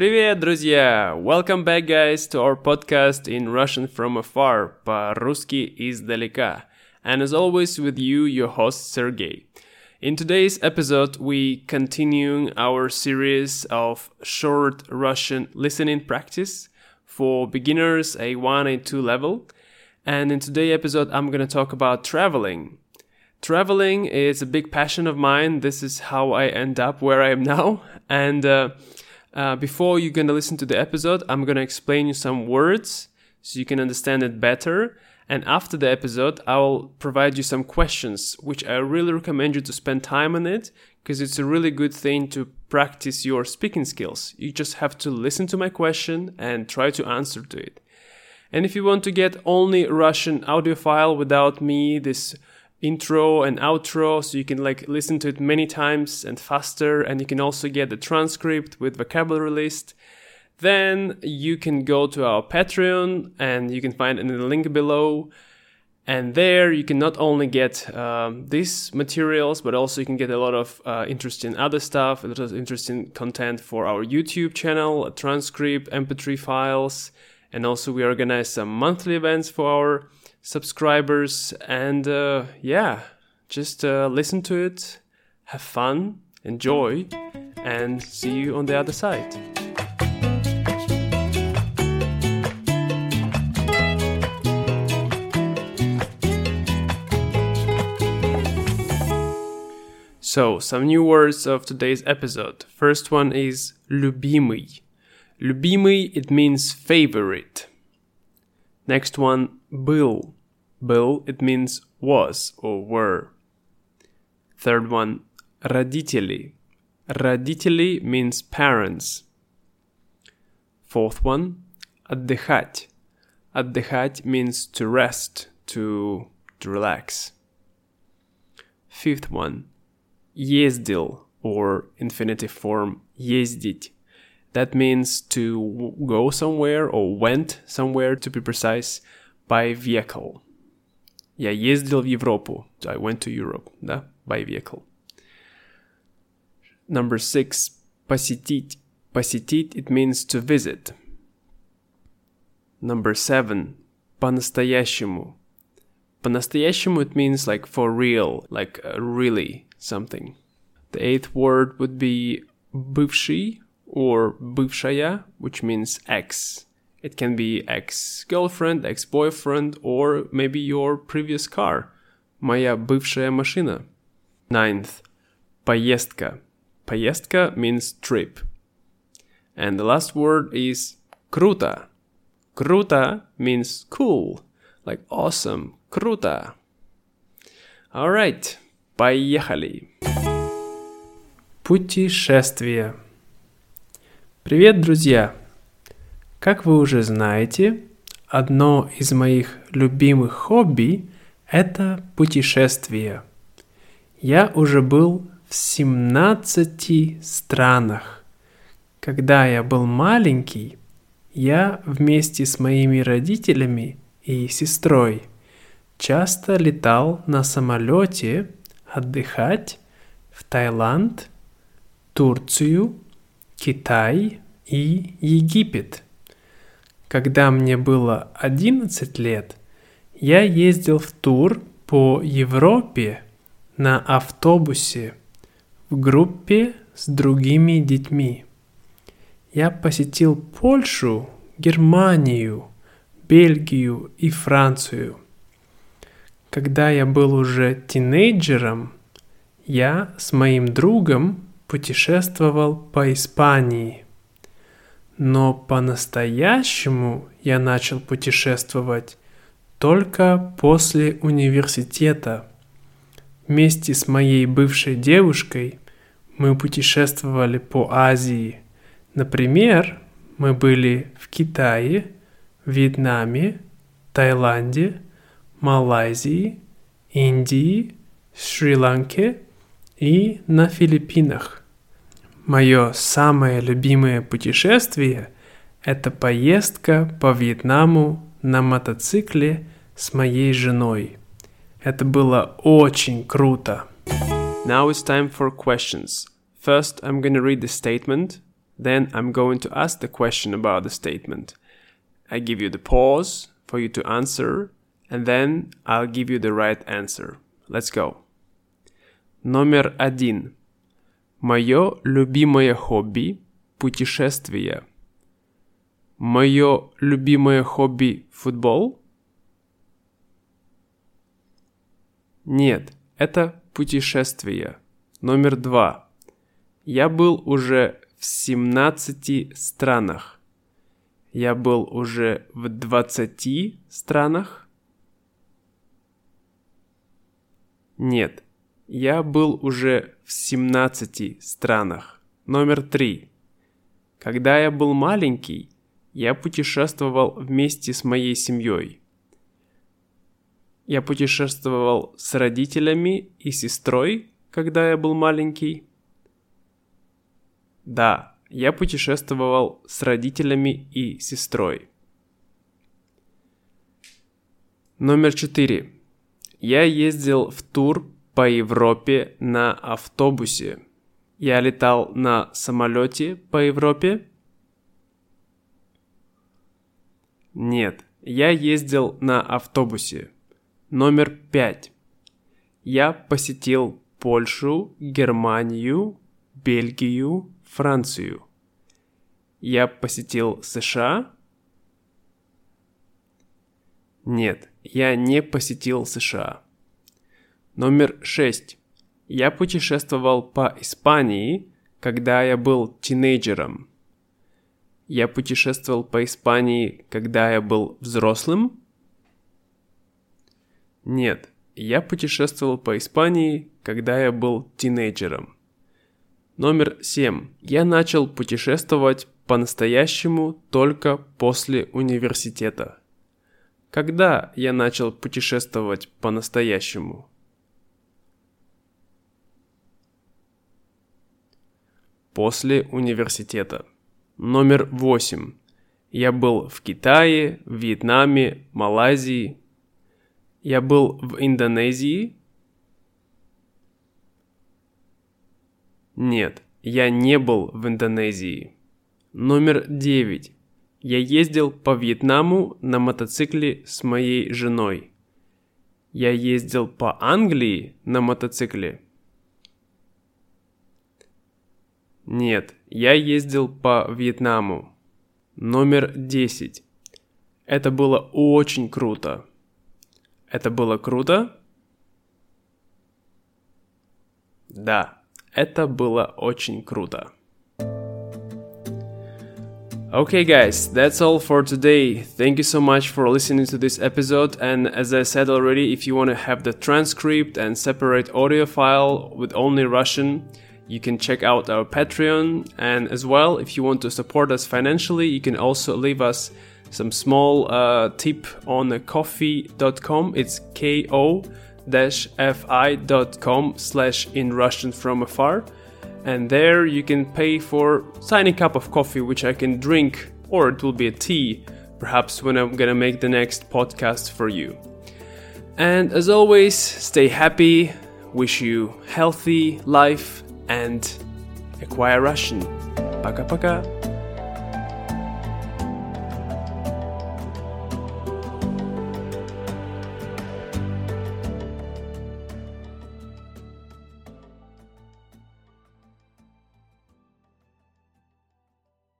Привет, друзья! Welcome back, guys, to our podcast in Russian from afar, по-русски издалека. And as always, with you, your host, Sergey. In today's episode, we continue our series of short Russian listening practice for beginners, A1, A2 level. And in today's episode, I'm going to talk about traveling. Traveling is a big passion of mine. This is how I end up where I am now. And uh, uh, before you're going to listen to the episode, I'm going to explain you some words so you can understand it better. And after the episode, I will provide you some questions, which I really recommend you to spend time on it because it's a really good thing to practice your speaking skills. You just have to listen to my question and try to answer to it. And if you want to get only Russian audio file without me, this intro and outro so you can like listen to it many times and faster and you can also get the transcript with vocabulary list. Then you can go to our patreon and you can find it in the link below. And there you can not only get um, these materials but also you can get a lot of uh, interesting other stuff a lot of interesting content for our youtube channel a transcript mp3 files and also we organize some monthly events for our subscribers. And uh, yeah, just uh, listen to it, have fun, enjoy, and see you on the other side. So, some new words of today's episode. First one is любимый. Любимый, it means favorite. Next one, был. Был, it means was or were. Third one, родители. Родители means parents. Fourth one, отдыхать. Отдыхать means to rest, to, to relax. Fifth one, ездил or infinitive form ездить. That means to go somewhere or went somewhere to be precise by vehicle. Я ездил в Европу. I went to Europe, да, by vehicle. Number six, посетить. Посетить, it means to visit. Number seven, по-настоящему. По-настоящему, it means like for real, like uh, really something. The eighth word would be бывший or бывшая, which means ex. It can be ex girlfriend, ex boyfriend, or maybe your previous car. Моя бывшая машина. Ninth, поездка. Поездка means trip. And the last word is круто. Круто means cool, like awesome. Круто. Alright, поехали. Путешествие. Привет, друзья! Как вы уже знаете, одно из моих любимых хобби – это путешествие. Я уже был в 17 странах. Когда я был маленький, я вместе с моими родителями и сестрой часто летал на самолете отдыхать в Таиланд, Турцию, Китай и Египет – когда мне было 11 лет, я ездил в тур по Европе на автобусе в группе с другими детьми. Я посетил Польшу, Германию, Бельгию и Францию. Когда я был уже тинейджером, я с моим другом путешествовал по Испании – но по-настоящему я начал путешествовать только после университета. Вместе с моей бывшей девушкой мы путешествовали по Азии. Например, мы были в Китае, Вьетнаме, Таиланде, Малайзии, Индии, Шри-Ланке и на Филиппинах. Мое самое любимое путешествие – это поездка по Вьетнаму на мотоцикле с моей женой. Это было очень круто. Now it's time for questions. First, I'm gonna read the statement, Then I'm going to ask the question about the statement. I give you the pause for you to answer, and then I'll give you the right answer. Let's go. Номер один. Мое любимое хобби – путешествия. Мое любимое хобби – футбол? Нет, это путешествие. Номер два. Я был уже в 17 странах. Я был уже в 20 странах? Нет, я был уже в 17 странах. Номер три. Когда я был маленький, я путешествовал вместе с моей семьей. Я путешествовал с родителями и сестрой, когда я был маленький. Да, я путешествовал с родителями и сестрой. Номер четыре. Я ездил в тур по Европе на автобусе. Я летал на самолете по Европе. Нет, я ездил на автобусе. Номер пять. Я посетил Польшу, Германию, Бельгию, Францию. Я посетил США? Нет, я не посетил США. Номер шесть. Я путешествовал по Испании, когда я был тинейджером. Я путешествовал по Испании, когда я был взрослым? Нет, я путешествовал по Испании, когда я был тинейджером. Номер 7. Я начал путешествовать по-настоящему только после университета. Когда я начал путешествовать по-настоящему? После университета. Номер 8. Я был в Китае, Вьетнаме, Малайзии. Я был в Индонезии, Нет, я не был в Индонезии. Номер 9. Я ездил по Вьетнаму на мотоцикле с моей женой. Я ездил по Англии на мотоцикле. Нет, я ездил по Вьетнаму. Номер 10. Это было очень круто. Это было круто? Да. Это было очень круто. Okay, guys, that's all for today. Thank you so much for listening to this episode. And as I said already, if you want to have the transcript and separate audio file with only Russian, you can check out our Patreon. And as well, if you want to support us financially, you can also leave us some small uh, tip on ko-fi.com. It's K O fi.com slash in Russian from afar. And there you can pay for tiny cup of coffee which I can drink, or it will be a tea, perhaps when I'm gonna make the next podcast for you. And as always, stay happy, wish you healthy life and acquire Russian. Пока-пока.